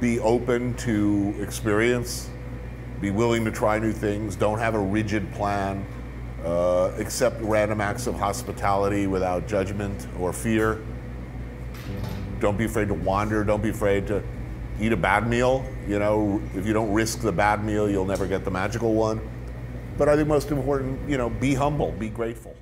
be open to experience, be willing to try new things, don't have a rigid plan, uh, accept random acts of hospitality without judgment or fear. Don't be afraid to wander, don't be afraid to eat a bad meal. You know, if you don't risk the bad meal, you'll never get the magical one. But I think most important, you know, be humble, be grateful.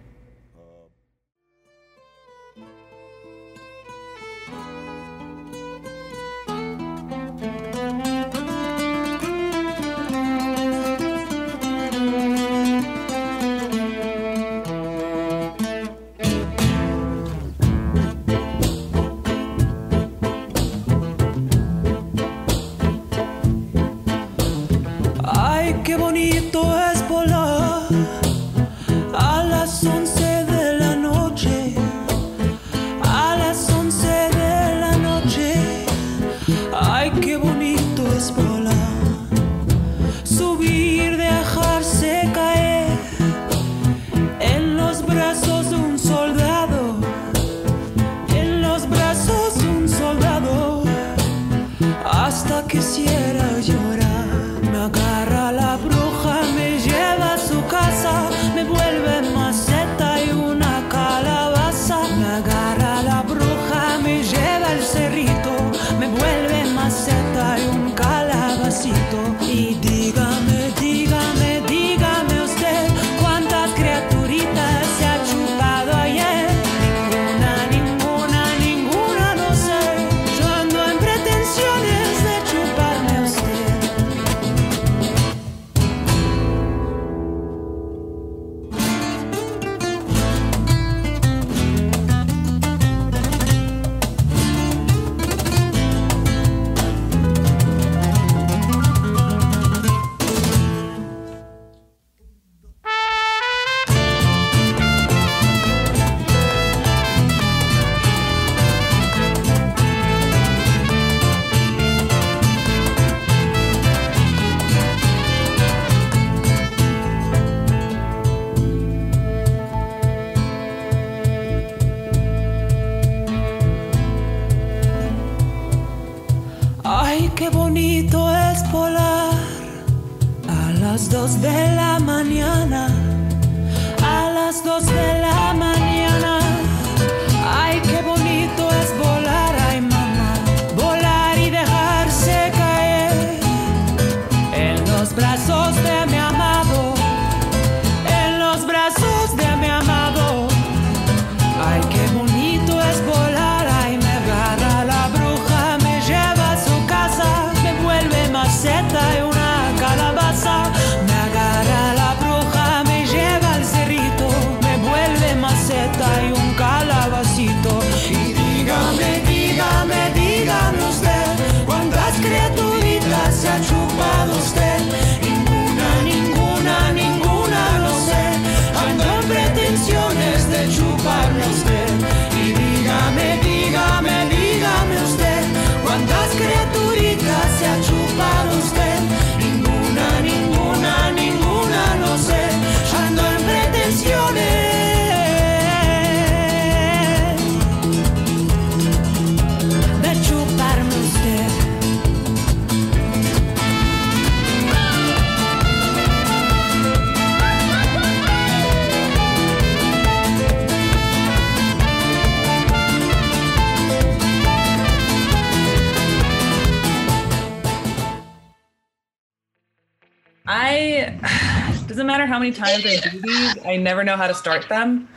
Many times I do these, I never know how to start them.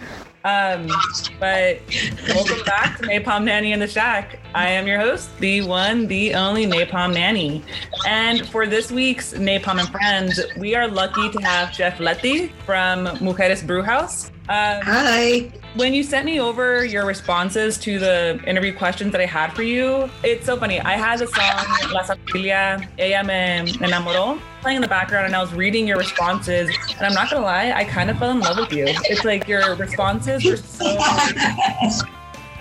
Um, but welcome back to Napalm Nanny in the Shack. I am your host, the one, the only Napalm Nanny. And for this week's Napalm and Friends, we are lucky to have Jeff Letty from Mujeres Brewhouse. Um, Hi. when you sent me over your responses to the interview questions that I had for you, it's so funny. I had the song La Familia, Ella Me Enamoró playing in the background, and I was reading your responses. And I'm not gonna lie, I kind of fell in love with you. It's like your responses were so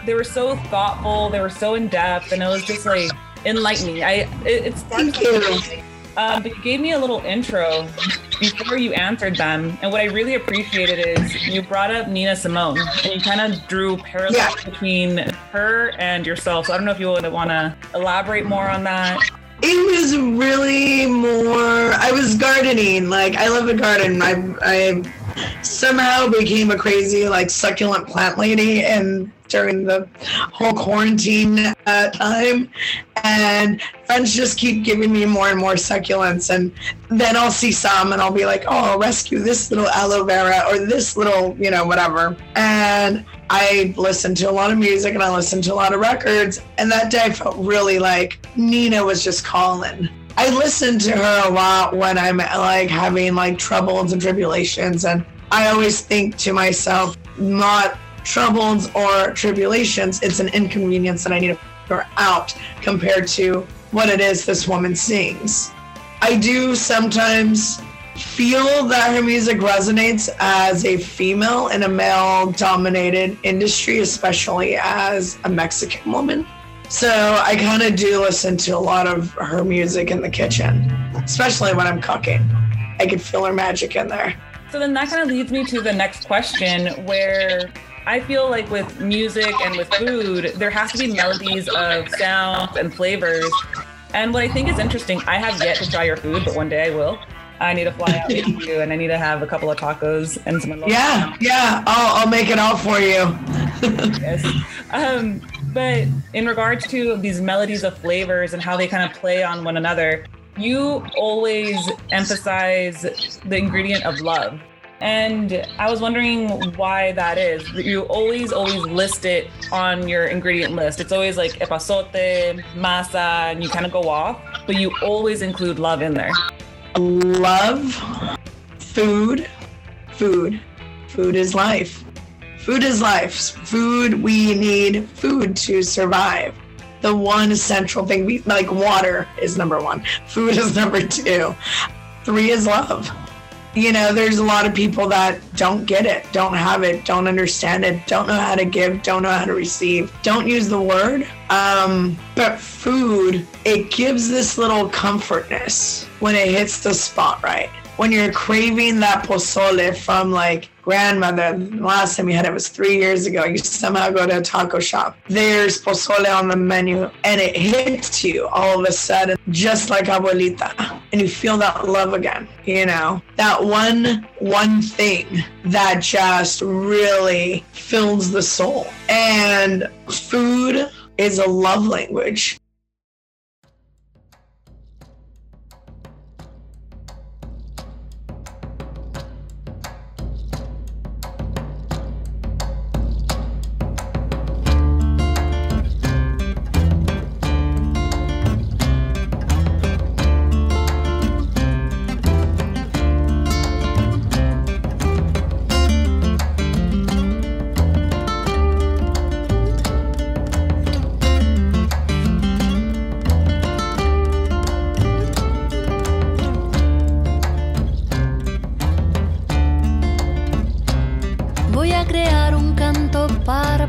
they were so thoughtful, they were so in depth, and it was just like enlightening. I it, it's Thank you. Um, but you gave me a little intro before you answered them. And what I really appreciated is you brought up Nina Simone and you kind of drew parallels Yeah. between her and yourself. So I don't know if you would want to elaborate more on that. It was really more. I was gardening. Like I love a garden. I I somehow became a crazy like succulent plant lady, and during the whole quarantine uh, time, and friends just keep giving me more and more succulents, and then I'll see some, and I'll be like, oh, I'll rescue this little aloe vera or this little, you know, whatever, and I listened to a lot of music and I listened to a lot of records. And that day I felt really like Nina was just calling. I listen to her a lot when I'm like having like troubles and tribulations. And I always think to myself, not troubles or tribulations, it's an inconvenience that I need to figure out compared to what it is this woman sings. I do sometimes feel that her music resonates as a female in a male dominated industry, especially as a Mexican woman. So I kind of do listen to a lot of her music in the kitchen, especially when I'm cooking. I can feel her magic in there. So then that kind of leads me to the next question where I feel like with music and with food, there has to be melodies of sounds and flavors. And what I think is interesting, I have yet to try your food, but one day I will. I need to fly out with you, and I need to have a couple of tacos and some. Yeah, yeah, I'll, I'll make it all for you. yes. Um, but in regards to these melodies of flavors and how they kind of play on one another, you always emphasize the ingredient of love. And I was wondering why that is. You always, always list it on your ingredient list. It's always like epazote, masa, and you kind of go off, but you always include love in there love food. Food. Food is life. Food is life. Food, we need food to survive. The one central thing, we, like water is number one, food is number two, three is love you know, there's a lot of people that don't get it, don't have it, don't understand it, don't know how to give, don't know how to receive, don't use the word. Um, but food, it gives this little comfortness when it hits the spot right. When you're craving that pozole from like grandmother, last time you had it was three years ago. You somehow go to a taco shop. There's pozole on the menu, and it hits you all of a sudden, just like abuelita, and you feel that love again. You know, that one one thing that just really fills the soul. And food is a love language.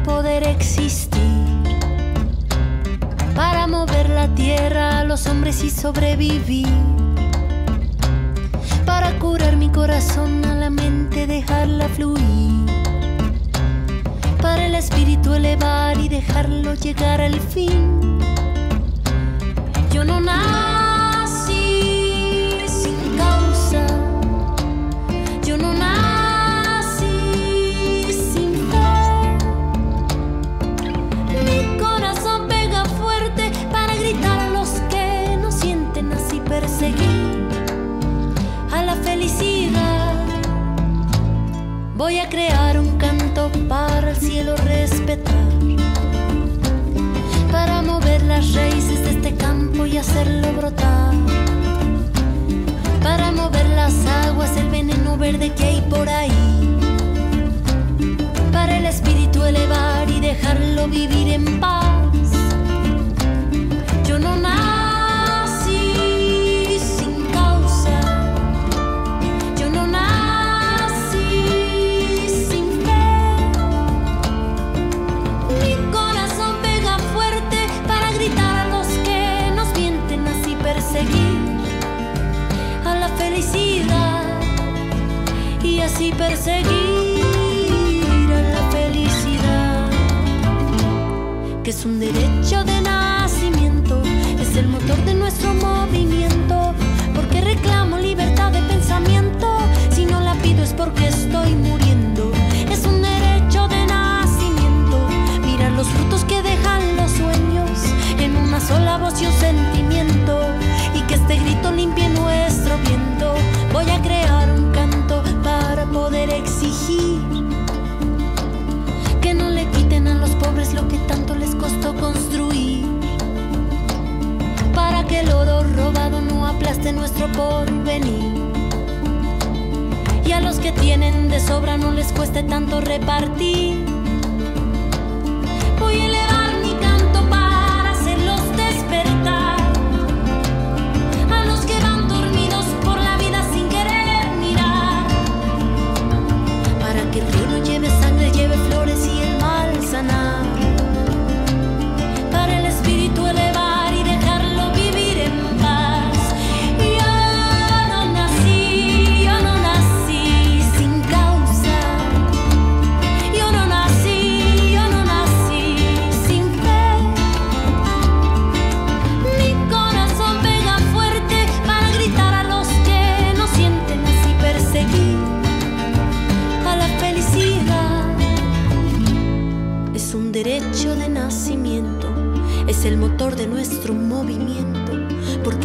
poder existir, para mover la tierra a los hombres y sobrevivir, para curar mi corazón a la mente, dejarla fluir, para el espíritu elevar y dejarlo llegar al fin. Yo no nada. Voy a crear un canto para el cielo respetar, para mover las raíces de este campo y hacerlo brotar, para mover las aguas, el veneno verde que hay por ahí, para el espíritu elevar y dejarlo vivir en paz. y perseguir a la felicidad, que es un derecho de que no le quiten a los pobres lo que tanto les costó construir. Para que el oro robado no aplaste nuestro porvenir. Y a los que tienen de sobra no les cueste tanto repartir. Voy a elevar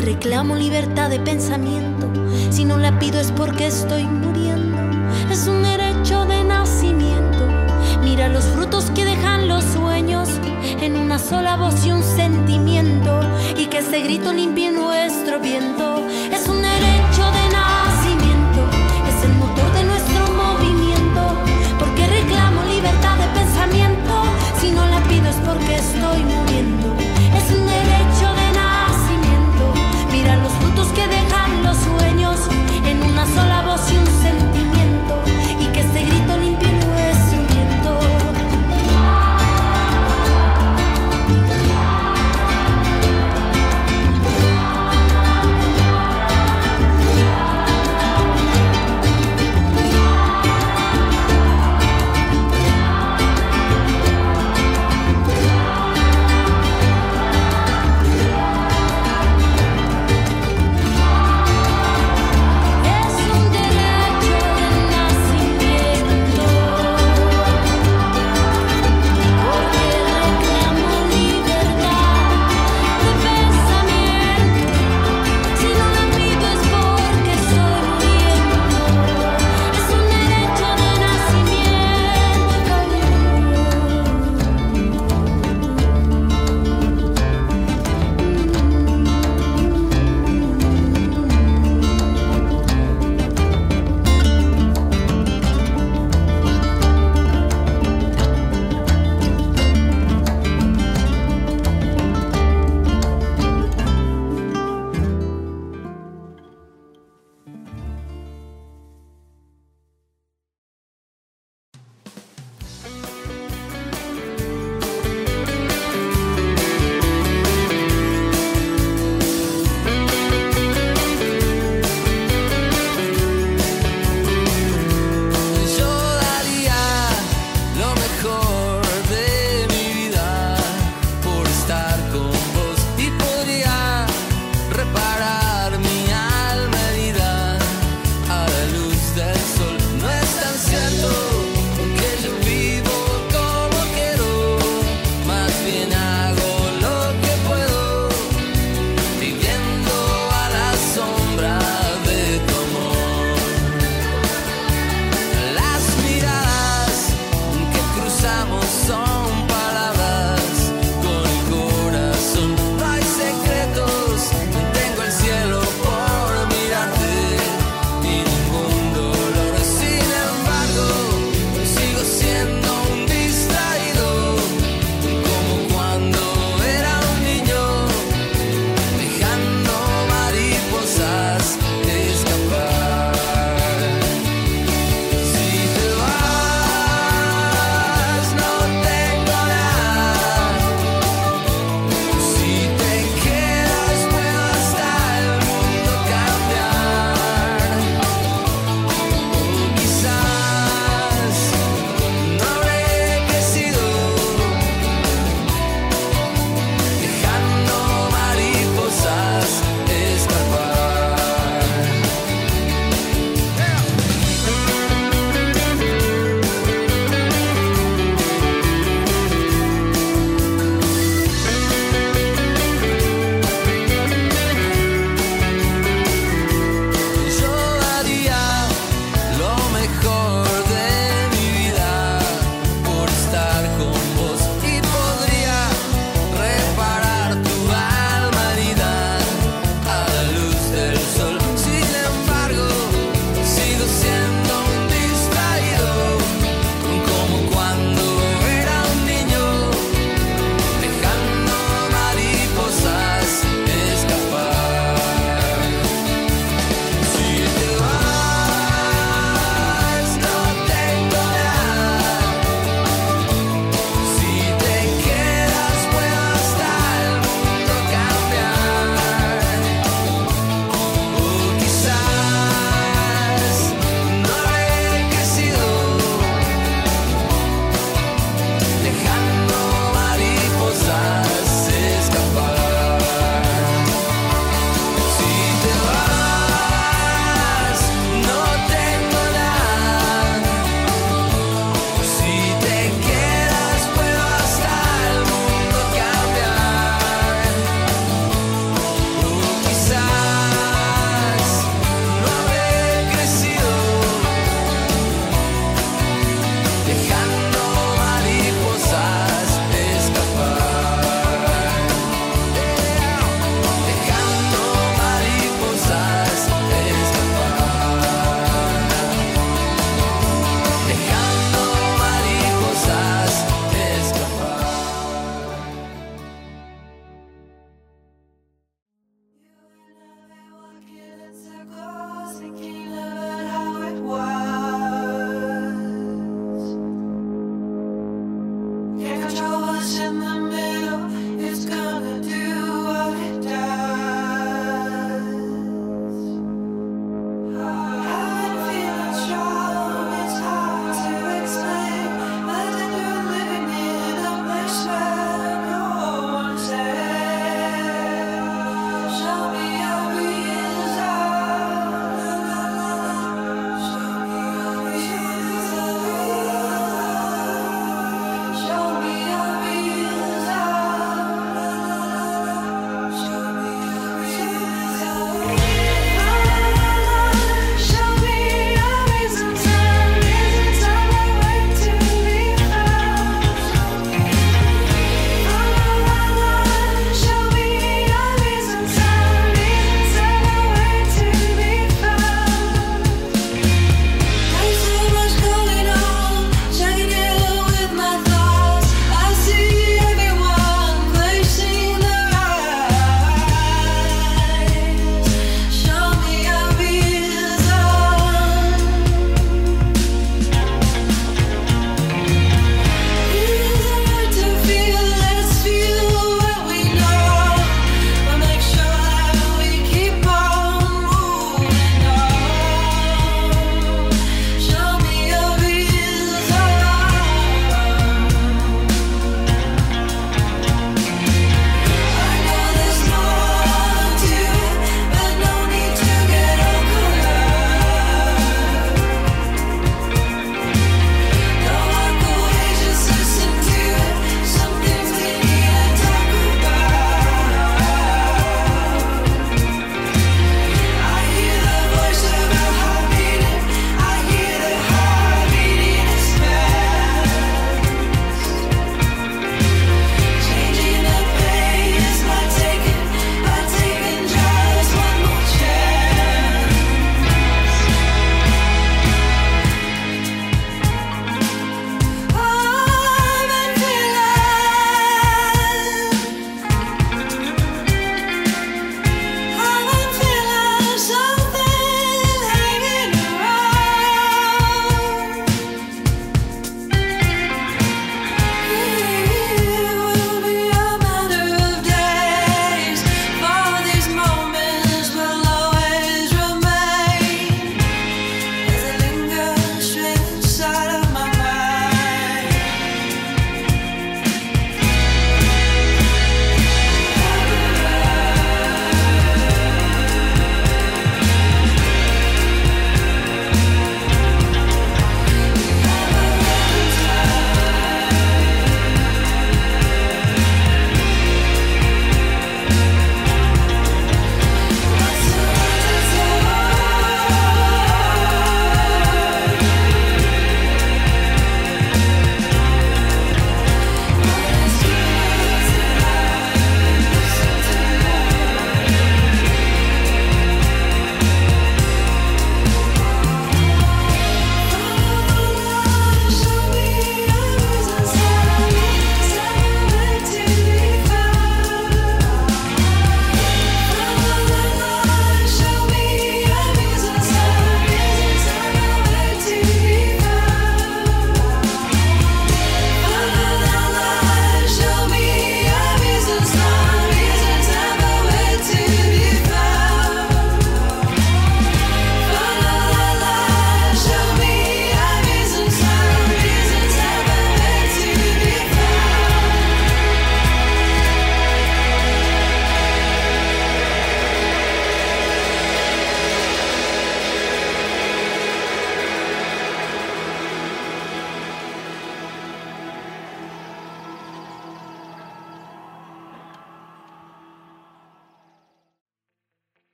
reclamo libertad de pensamiento. Si no la pido es porque estoy muriendo, es un derecho de nacimiento. Mira los frutos que dejan los sueños en una sola voz y un sentimiento, y que ese grito limpie nuestro viento.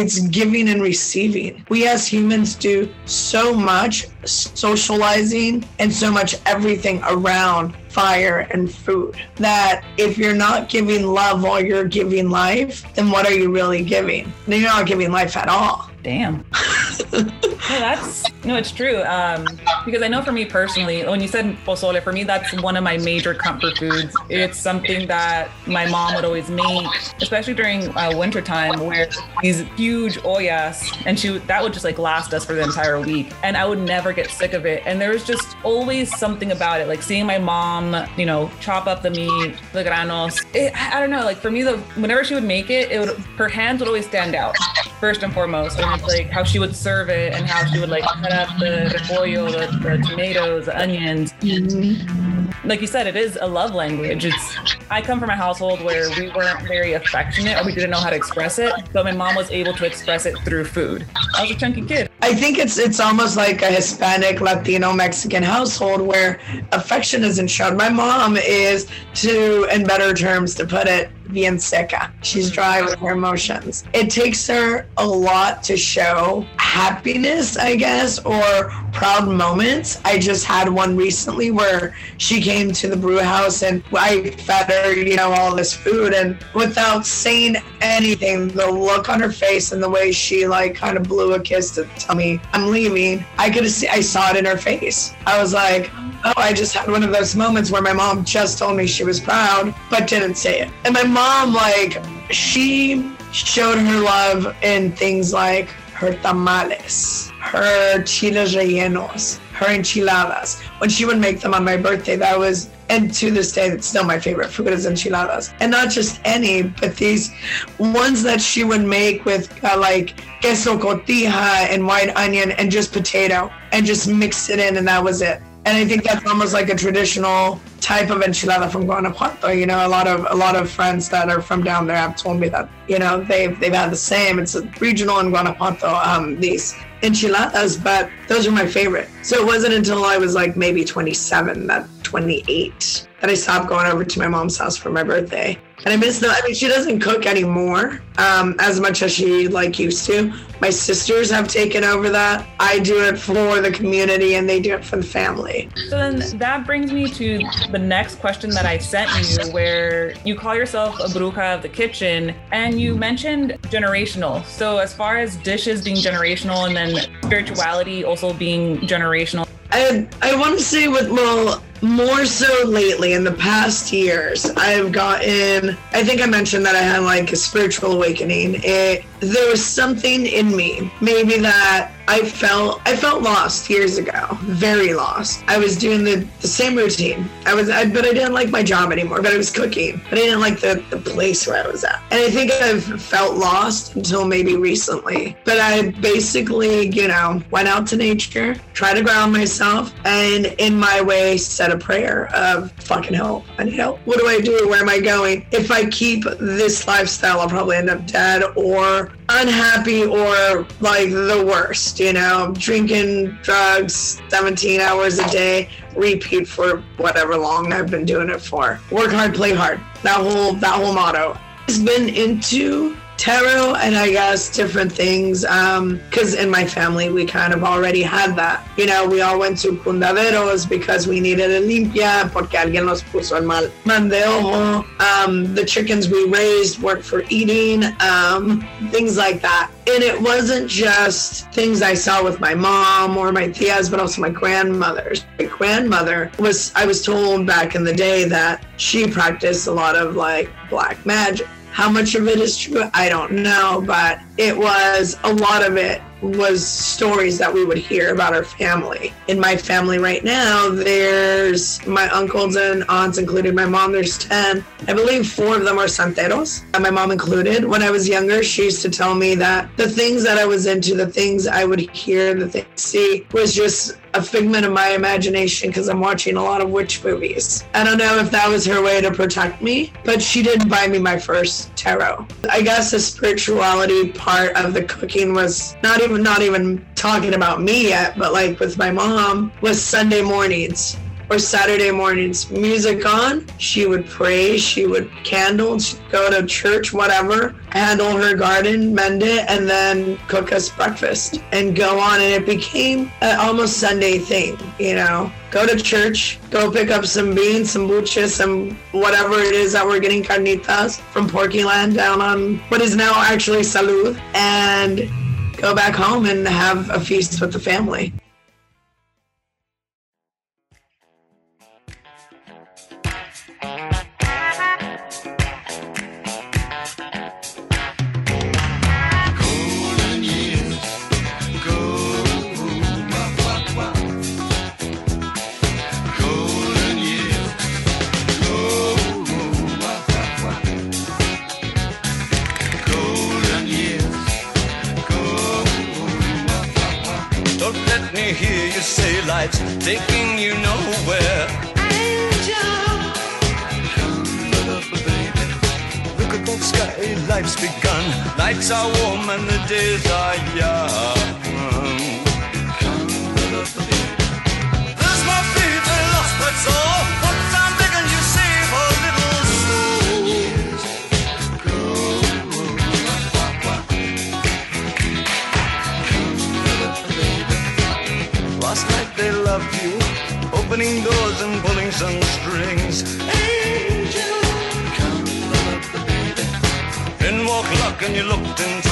It's giving and receiving. We as humans do so much socializing and so much everything around fire and food that if you're not giving love while you're giving life, then what are you really giving? Then you're not giving life at all. Damn. no, that's no, it's true. Um, because I know for me personally, when you said pozole, for me that's one of my major comfort foods. It's something that my mom would always make, especially during uh, winter time, where these huge ollas, and she that would just like last us for the entire week, and I would never get sick of it. And there was just always something about it, like seeing my mom, you know, chop up the meat, the granos. It, I don't know, like for me, the whenever she would make it, it would her hands would always stand out first and foremost. And it's like how she would serve it and how she would like cut up the repollo, the, the tomatoes, the onions. Mm-hmm. Like you said, it is a love language. It's I come from a household where we weren't very affectionate or we didn't know how to express it, but my mom was able to express it through food. I was a chunky kid. I think it's it's almost like a Hispanic, Latino, Mexican household where affection isn't shown. My mom is to, in better terms to put it, bien seca. She's dry with her emotions. It takes her a lot to show happiness, I guess, or proud moments. I just had one recently where she came to the brew house and I fed her, you know, all this food and without saying anything, the look on her face and the way she like kind of blew a kiss to tell me I'm leaving, I could see I saw it in her face. I was like, oh, I just had one of those moments where my mom just told me she was proud, but didn't say it. And my mom, like, she showed her love in things like her tamales, her chiles rellenos, her enchiladas. When she would make them on my birthday, that was, and to this day, that's still my favorite food is enchiladas. And not just any, but these ones that she would make with uh, like queso cotija and white onion and just potato and just mix it in, and that was it and I think that's almost like a traditional type of enchilada from Guanajuato. You know, a lot of a lot of friends that are from down there have told me that you know they've they've had the same. It's a regional in Guanajuato. Um, these enchiladas, but those are my favorite. So it wasn't until I was like maybe 27, that 28, that I stopped going over to my mom's house for my birthday. And I miss them. I mean, she doesn't cook anymore um, as much as she like used to. My sisters have taken over that. I do it for the community, and they do it for the family. So then that brings me to the next question that I sent you, where you call yourself a bruja of the kitchen, and you mentioned generational. So as far as dishes being generational, and then spirituality also being generational. I I want to say with well more so lately in the past years i've gotten i think i mentioned that i had like a spiritual awakening. It there was something in me maybe that i felt i felt lost years ago very lost i was doing the, the same routine i was I, but i didn't like my job anymore but i was cooking but i didn't like the, the place where i was at and i think i've felt lost until maybe recently but i basically you know went out to nature tried to ground myself and in my way said a prayer of fucking help. I need help. What do I do? Where am I going? If I keep this lifestyle, I'll probably end up dead or unhappy or like the worst, you know, drinking drugs 17 hours a day, repeat for whatever long I've been doing it for. Work hard, play hard. That whole that whole motto. It's been into tarot and I guess different things. Because um, in my family, we kind of already had that. You know, we all went to curanderos because we needed a limpia, porque alguien nos puso mal, mal de ojo. Um, the chickens we raised weren't for eating, um, things like that. And it wasn't just things I saw with my mom or my tias, but also my grandmothers. My grandmother was, I was told back in the day that she practiced a lot of like black magic how much of it is true, I don't know, but it was a lot of it was stories that we would hear about our family. In my family right now, there's my uncles and aunts, including my mom, there's 10. I believe four of them are santeros, my mom included. When I was younger, she used to tell me that the things that I was into, the things I would hear, the things see, was just a figment of my imagination because I'm watching a lot of witch movies. I don't know if that was her way to protect me, but she didn't buy me my first tarot. I guess the spirituality part of the cooking was not even not even talking about me yet, but like with my mom was Sunday mornings or Saturday mornings. Music on, she would pray, she would candle, she'd go to church, whatever, handle her garden, mend it, and then cook us breakfast and go on. And it became an almost Sunday thing, you know. Go to church, go pick up some beans, some buches, some whatever it is that we're getting carnitas from Porkyland down on what is now actually Salud, and go back home and have a feast with the family. Night's are warm and the days are young. and you looked into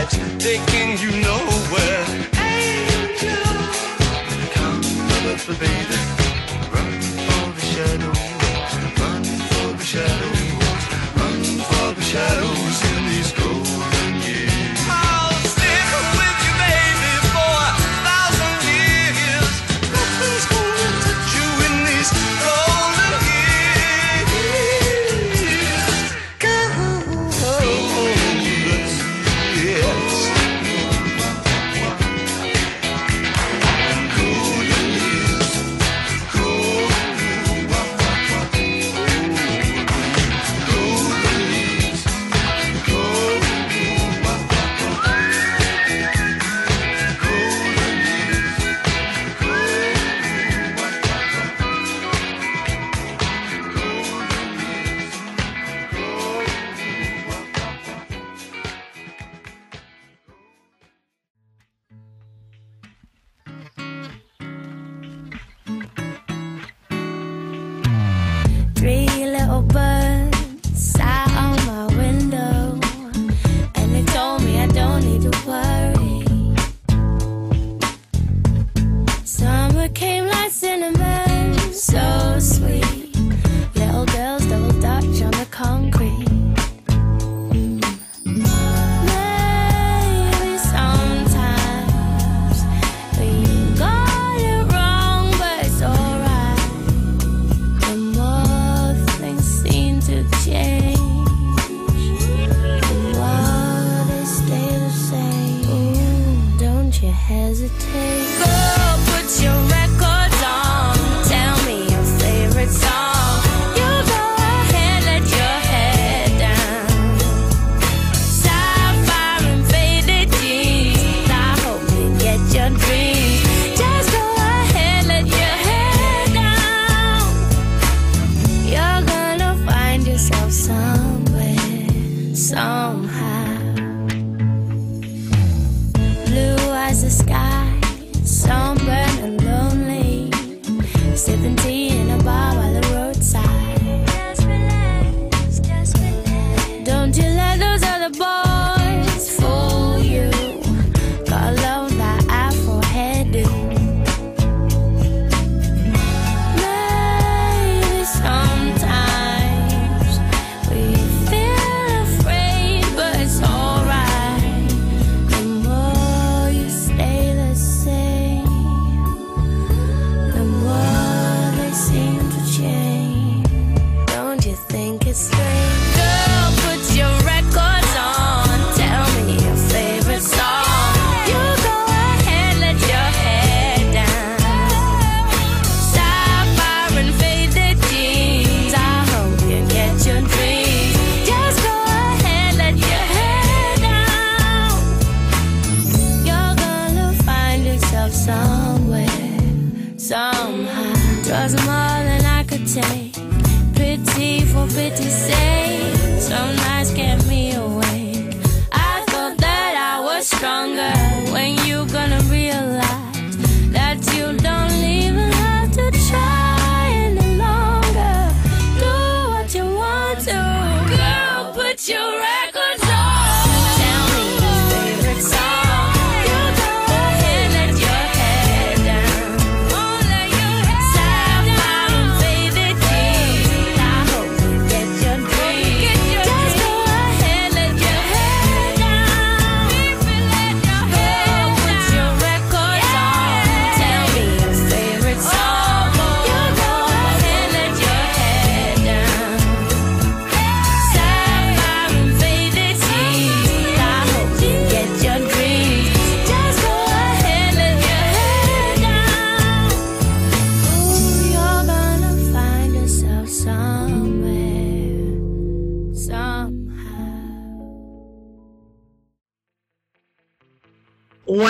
lives taking you nowhere.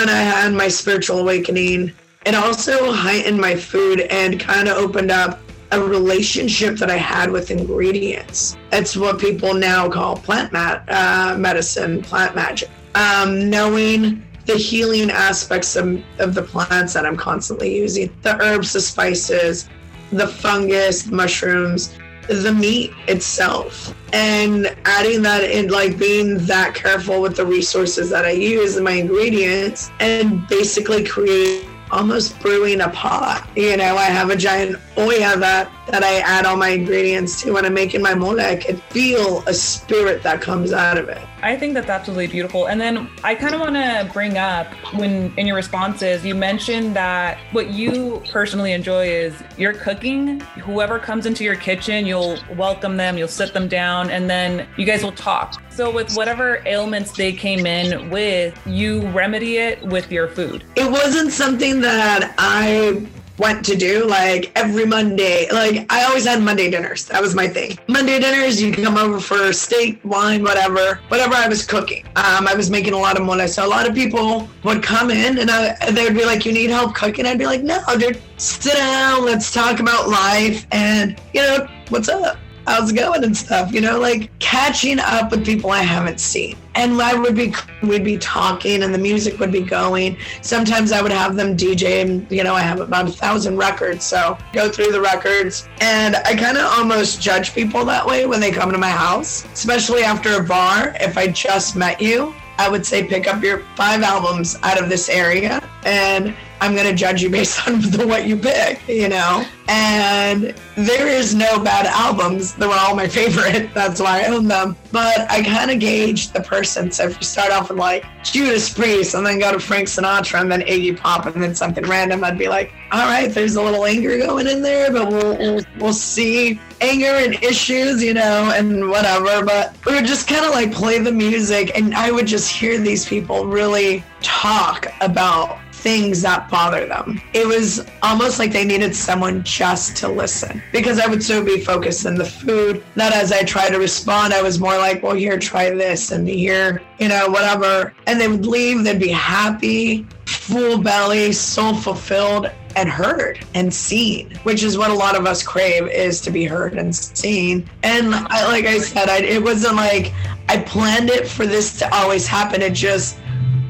When I had my spiritual awakening, it also heightened my food and kind of opened up a relationship that I had with ingredients. It's what people now call plant mat, uh, medicine, plant magic. Um, knowing the healing aspects of, of the plants that I'm constantly using, the herbs, the spices, the fungus, mushrooms, the meat itself and adding that in like being that careful with the resources that I use and my ingredients and basically create almost brewing a pot. You know, I have a giant olla that that I add all my ingredients to when I'm making my mole. I can feel a spirit that comes out of it. I think that's absolutely beautiful. And then I kind of want to bring up when in your responses, you mentioned that what you personally enjoy is your cooking. Whoever comes into your kitchen, you'll welcome them, you'll sit them down, and then you guys will talk. So, with whatever ailments they came in with, you remedy it with your food. It wasn't something that I went to do like every Monday. Like I always had Monday dinners. That was my thing. Monday dinners, you come over for steak, wine, whatever, whatever I was cooking. Um, I was making a lot of money. So a lot of people would come in and I, they would be like, "You need help cooking?" I'd be like, "No, dude, sit down. Let's talk about life and you know what's up." How's it going and stuff, you know, like catching up with people I haven't seen. And I would be, we'd be talking and the music would be going. Sometimes I would have them DJ and, you know, I have about a thousand records. So go through the records and I kind of almost judge people that way when they come to my house, especially after a bar. If I just met you, I would say pick up your five albums out of this area and I'm going to judge you based on the, what you pick, you know? And there is no bad albums. They were all my favorite. That's why I own them. But I kind of gauge the person. So if you start off with like Judas Priest and then go to Frank Sinatra and then Iggy Pop and then something random, I'd be like, all right, there's a little anger going in there, but we'll, we'll, we'll see anger and issues, you know, and whatever. But we would just kind of like play the music and I would just hear these people really talk about things that bother them. It was almost like they needed someone just to listen because I would so be focused in the food that as I tried to respond, I was more like, well, here, try this and here, you know, whatever. And they would leave, they'd be happy, full belly, soul fulfilled and heard and seen, which is what a lot of us crave is to be heard and seen. And I, like I said, I, it wasn't like I planned it for this to always happen. It just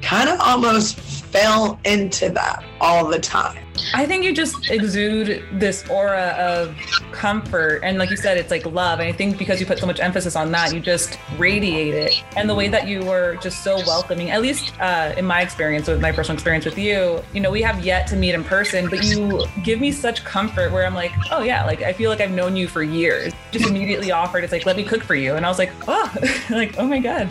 kind of almost fell into that all the time. I think you just exude this aura of comfort. And like you said, it's like love. And I think because you put so much emphasis on that, you just radiate it. And the way that you were just so welcoming, at least uh, in my experience, with my personal experience with you, you know, we have yet to meet in person, but you give me such comfort where I'm like, oh yeah, like I feel like I've known you for years. Just immediately offered, it's like, let me cook for you. And I was like, oh, like, oh my God.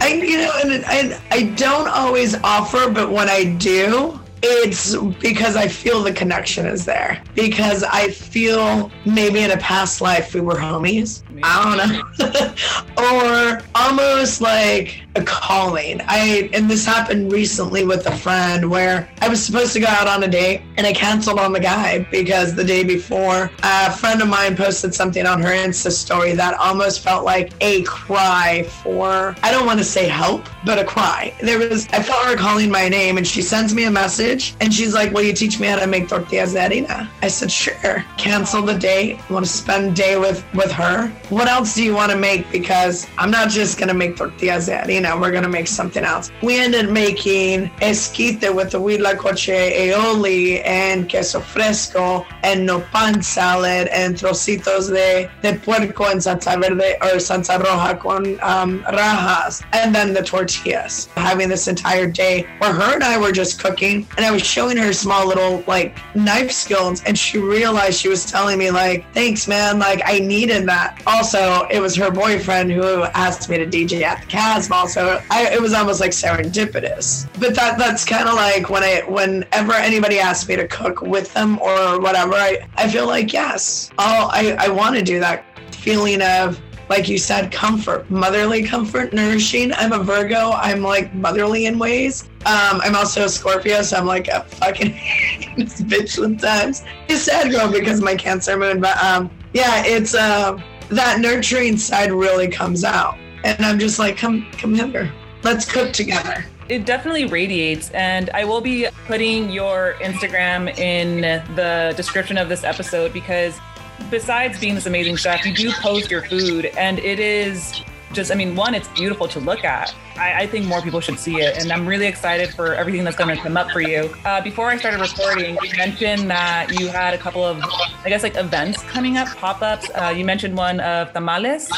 I, you know, and I, I don't always offer, but when I do, it's because I feel the connection is there. Because I feel maybe in a past life we were homies. I don't know. or almost like a calling. I and this happened recently with a friend where I was supposed to go out on a date and I canceled on the guy because the day before a friend of mine posted something on her Insta story that almost felt like a cry for I don't want to say help, but a cry. There was I felt her calling my name and she sends me a message and she's like, Will you teach me how to make tortillas de harina? I said, Sure. Cancel the date. want to spend day with with her. What else do you want to make? Because I'm not just gonna make tortillas de harina, we're gonna make something else. We ended making esquite with the huitlacoche aioli and queso fresco and nopal salad and trocitos de, de puerco en salsa verde or salsa roja con um, rajas and then the tortillas. Having this entire day where her and I were just cooking and I was showing her small little like knife skills and she realized she was telling me like, thanks man, like I needed that. Also, it was her boyfriend who asked me to DJ at the Casbah, so I, it was almost like serendipitous. But that that's kind of like when I whenever anybody asks me to cook with them or whatever, I, I feel like yes, I'll, I I want to do that feeling of like you said, comfort, motherly comfort, nourishing. I'm a Virgo. I'm like motherly in ways. Um, I'm also a Scorpio, so I'm like a fucking bitch sometimes. It's sad girl because my Cancer moon, but um, yeah, it's uh, that nurturing side really comes out, and I'm just like, come, come here, let's cook together. It definitely radiates, and I will be putting your Instagram in the description of this episode because besides being this amazing chef, you do post your food, and it is just, I mean, one, it's beautiful to look at. I, I think more people should see it, and I'm really excited for everything that's going to come up for you. Uh, before I started recording, you mentioned that you had a couple of, I guess, like events coming up, pop ups. Uh, you mentioned one of tamales.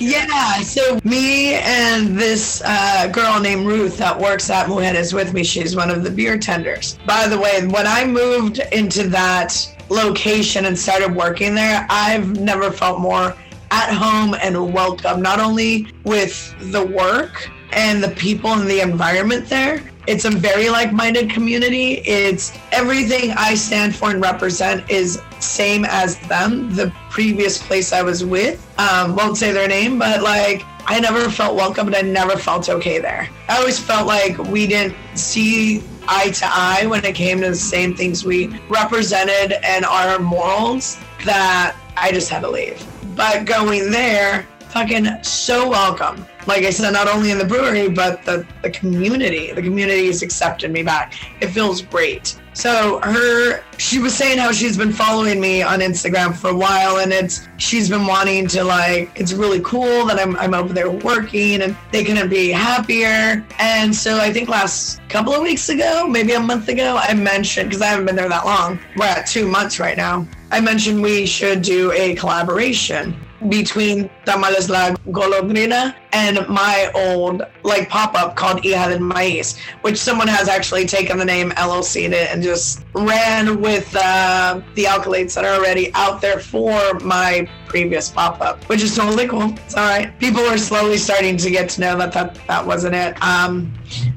Yeah, so me and this uh, girl named Ruth that works at Mujeres with me, she's one of the beer tenders. By the way, when I moved into that location and started working there, I've never felt more at home and welcome, not only with the work and the people and the environment there. It's a very like-minded community. It's everything I stand for and represent is same as them. The previous place I was with, um, won't say their name, but like I never felt welcome and I never felt okay there. I always felt like we didn't see eye to eye when it came to the same things we represented and our morals that I just had to leave. But going there, fucking so welcome. Like I said, not only in the brewery, but the, the community. The community has accepted me back. It feels great. So her she was saying how she's been following me on Instagram for a while and it's she's been wanting to like it's really cool that I'm I'm over there working and they couldn't be happier. And so I think last couple of weeks ago, maybe a month ago, I mentioned because I haven't been there that long. We're at two months right now. I mentioned we should do a collaboration between Tamales La Golondrina and my old like pop-up called Hija del Maíz, which someone has actually taken the name LLC in it and just ran with uh, the accolades that are already out there for my previous pop-up, which is totally cool. It's all right. People are slowly starting to get to know that that, that wasn't it. Um,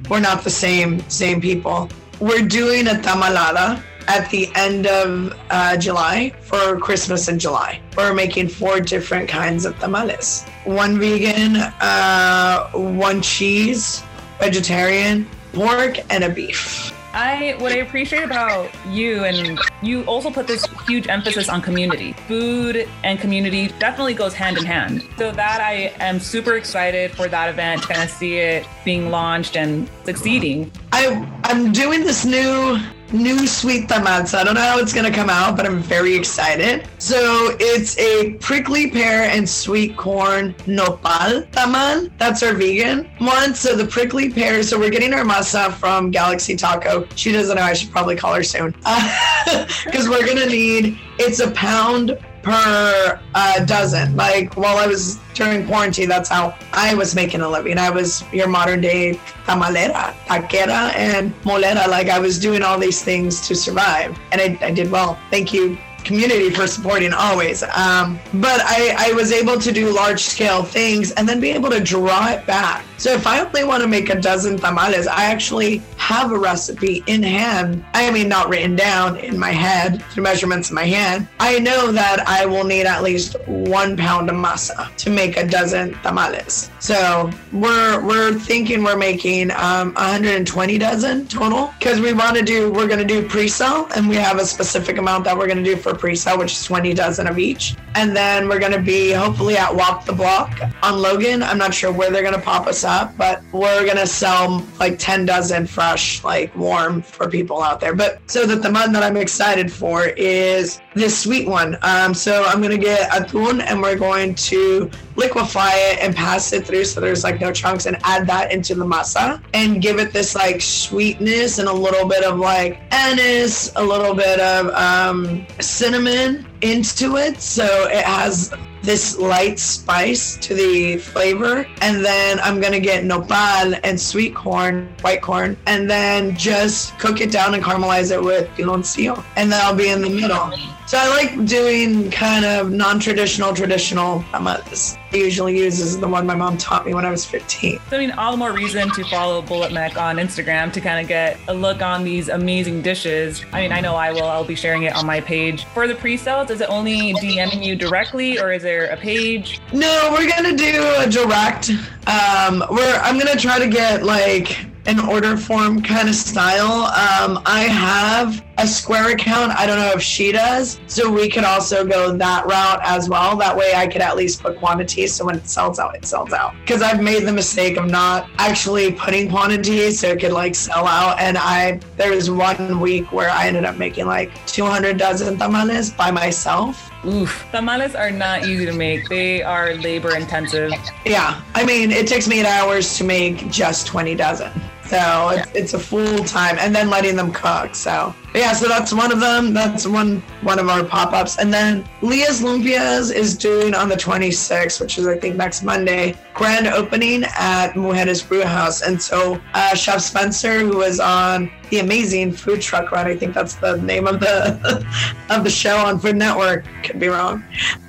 we're not the same same people. We're doing a tamalada at the end of uh, July for Christmas in July. We're making four different kinds of tamales one vegan, uh, one cheese, vegetarian, pork, and a beef. I what I appreciate about you and you also put this huge emphasis on community. Food and community definitely goes hand in hand. So that I am super excited for that event, kind of see it being launched and succeeding. I I'm doing this new new sweet tamales. I don't know how it's gonna come out, but I'm very excited. So it's a prickly pear and sweet corn nopal tamal. That's our vegan one. So the prickly pear. So we're getting our masa from Galaxy Taco. She doesn't know. I should probably call her soon because we're gonna need. It's a pound per uh, dozen. Like while I was during quarantine, that's how I was making a living. I was your modern day tamalera, taquera, and molera. Like I was doing all these things to survive, and I, I did well. Thank you. Community for supporting always. Um, but I, I was able to do large scale things and then be able to draw it back. So if I only want to make a dozen tamales, I actually have a recipe in hand. I mean, not written down in my head through measurements in my hand. I know that I will need at least one pound of masa to make a dozen tamales. So we're we're thinking we're making um, 120 dozen total because we want to do we're going to do pre-sale and we have a specific amount that we're going to do for pre-sale, which is 20 dozen of each. And then we're going to be hopefully at Walk the Block on Logan. I'm not sure where they're going to pop us up, but we're going to sell like 10 dozen fresh, like warm for people out there. But so that the one that I'm excited for is this sweet one. Um, so I'm going to get a atún and we're going to liquefy it and pass it through so there's like no chunks and add that into the masa and give it this like sweetness and a little bit of like anise, a little bit of um, cinnamon into it. So it has this light spice to the flavor. And then I'm going to get nopal and sweet corn, white corn, and then just cook it down and caramelize it with piloncillo. And then I'll be in the middle. So I like doing kind of non-traditional, traditional tamales. I usually use is the one my mom taught me when I was 15. So, I mean, all the more reason to follow Bullet Mech on Instagram to kind of get a look on these amazing dishes. I mean, I know I will. I'll be sharing it on my page. For the pre-sales, is it only DMing you directly or is there a page? No, we're gonna do a direct. Um, we're I'm gonna try to get like an order form kind of style. Um, I have a Square account. I don't know if she does, so we could also go that route as well. That way, I could at least put quantity, so when it sells out, it sells out. Because I've made the mistake of not actually putting quantity, so it could like sell out. And I there was one week where I ended up making like 200 dozen tamales by myself. Oof. Tamales are not easy to make. They are labor intensive. Yeah, I mean, it takes me eight hours to make just 20 dozen. So it's, it's a full time, and then letting them cook. So. Yeah, so that's one of them. That's one one of our pop ups, and then Leah's Lumpias is doing on the 26th, which is I think next Monday, grand opening at Mujeres Brew House, and so uh, Chef Spencer, who was on the amazing food truck run, I think that's the name of the of the show on Food Network. Could be wrong,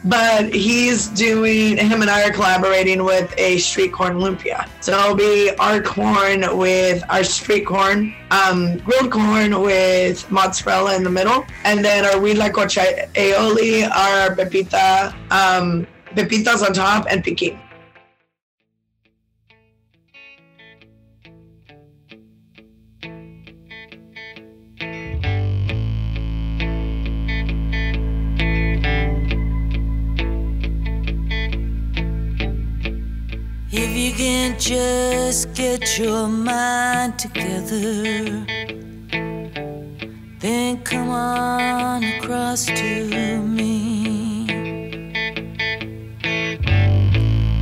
but he's doing. Him and I are collaborating with a street corn lumpia. So it'll be our corn with our street corn, um, grilled corn with mozzarella in the middle, and then our huitlacoche aioli, our pepita, um, pepitas on top, and piquin. You can just get your mind together, then come on across to me.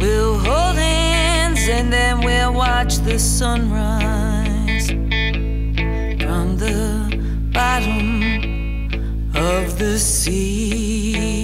We'll hold hands and then we'll watch the sunrise from the bottom of the sea.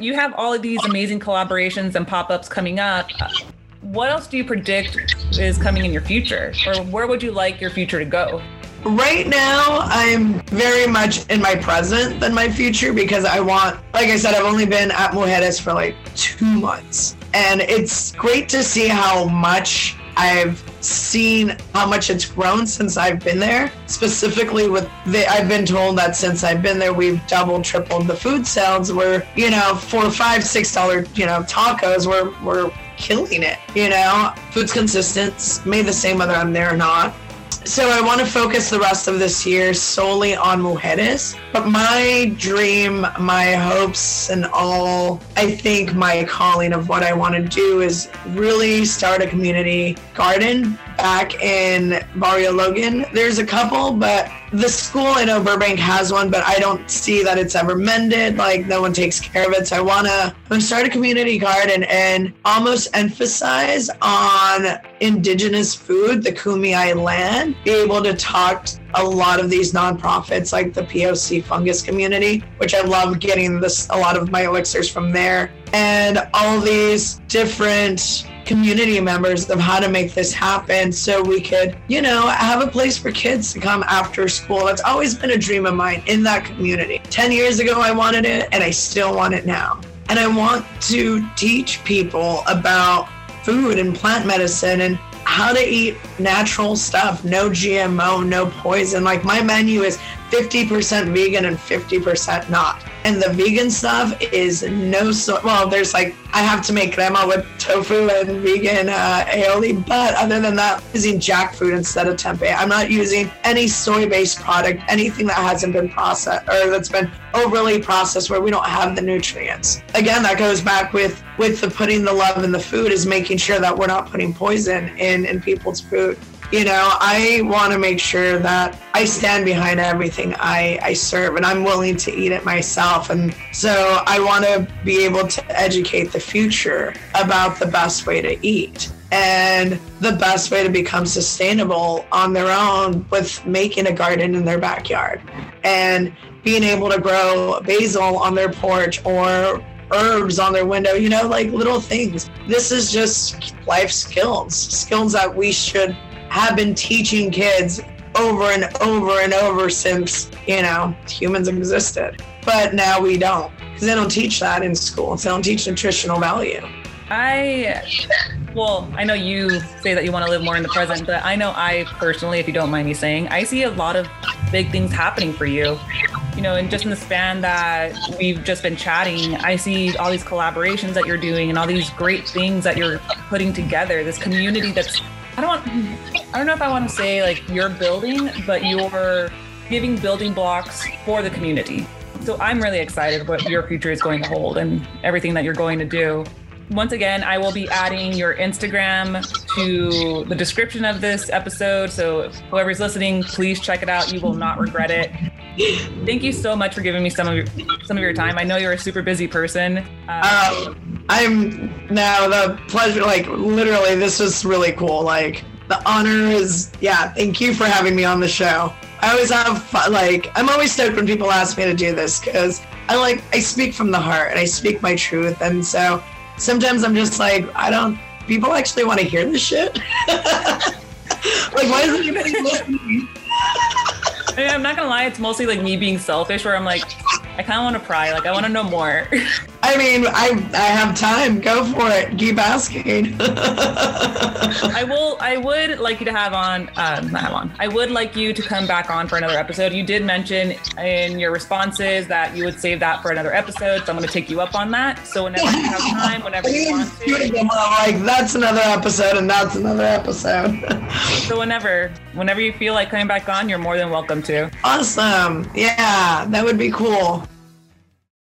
You have all of these amazing collaborations and pop-ups coming up. What else do you predict is coming in your future, or where would you like your future to go? Right now, I'm very much in my present than my future because I want, like I said, I've only been at Mujeres for like two months. And it's great to see how much I've seen how much it's grown since I've been there. Specifically, with the, I've been told that since I've been there, we've doubled, tripled the food sales. We're, you know, four, five, six dollar, you know, tacos. We're we're killing it. You know, food's consistent. Made the same whether I'm there or not. So I want to focus the rest of this year solely on Mujeres. But my dream, my hopes, and all, I think my calling of what I want to do is really start a community garden back in Barrio Logan. There's a couple, but the school, I know Burbank has one, but I don't see that it's ever mended. Like no one takes care of it. So I want to start a community garden and almost emphasize on indigenous food, the Kumeyaay land, be able to talk to a lot of these nonprofits like the POC fungus community, which I love getting this a lot of my elixirs from there, and all these different community members of how to make this happen so we could, you know, have a place for kids to come after school. That's always been a dream of mine in that community. 10 years ago, I wanted it, and I still want it now. And I want to teach people about food and plant medicine and how to eat natural stuff, no GMO, no poison. Like my menu is 50% vegan and 50% not. And the vegan stuff is no so well, there's like I have to make crema with tofu and vegan uh, aioli, but other than that, I'm using jackfruit instead of tempeh. I'm not using any soy-based product, anything that hasn't been processed or that's been overly processed where we don't have the nutrients. Again, that goes back with with the putting the love in the food is making sure that we're not putting poison in in people's food. You know, I want to make sure that I stand behind everything I, I serve and I'm willing to eat it myself. And so I want to be able to educate the future about the best way to eat and the best way to become sustainable on their own with making a garden in their backyard and being able to grow basil on their porch or herbs on their window, you know, like little things. This is just life skills, skills that we should have been teaching kids over and over and over since, you know, humans existed. But now we don't because they don't teach that in school. They don't teach nutritional value. I, well, I know you say that you want to live more in the present, but I know I personally, if you don't mind me saying, I see a lot of big things happening for you. You know, and just in the span that we've just been chatting, I see all these collaborations that you're doing and all these great things that you're putting together. This community that's, I don't want, I don't know if I want to say like you're building, but you're giving building blocks for the community. So I'm really excited what your future is going to hold and everything that you're going to do once again, I will be adding your Instagram to the description of this episode. So whoever's listening, please check it out. You will not regret it. Thank you so much for giving me some of your some of your time. I know you're a super busy person. Uh, Um, I'm now the pleasure, like literally, this was really cool. Like the honor is, yeah. Thank you for having me on the show. I always have fun, like I'm always stoked when people ask me to do this because I like I speak from the heart and I speak my truth, and so sometimes I'm just like I don't. People actually want to hear this shit. like why isn't anybody listening? I mean, I'm not gonna lie, it's mostly like me being selfish, where I'm like, I kind of want to pry. Like I want to know more. I mean, I I have time. Go for it. Keep asking. I will. I would like you to have on. Um, not have on. I would like you to come back on for another episode. You did mention in your responses that you would save that for another episode, so I'm going to take you up on that. So whenever you have time, whenever you want to. like that's another episode and that's another episode. So whenever, whenever you feel like coming back on, you're more than welcome to. awesome. Yeah, that would be cool.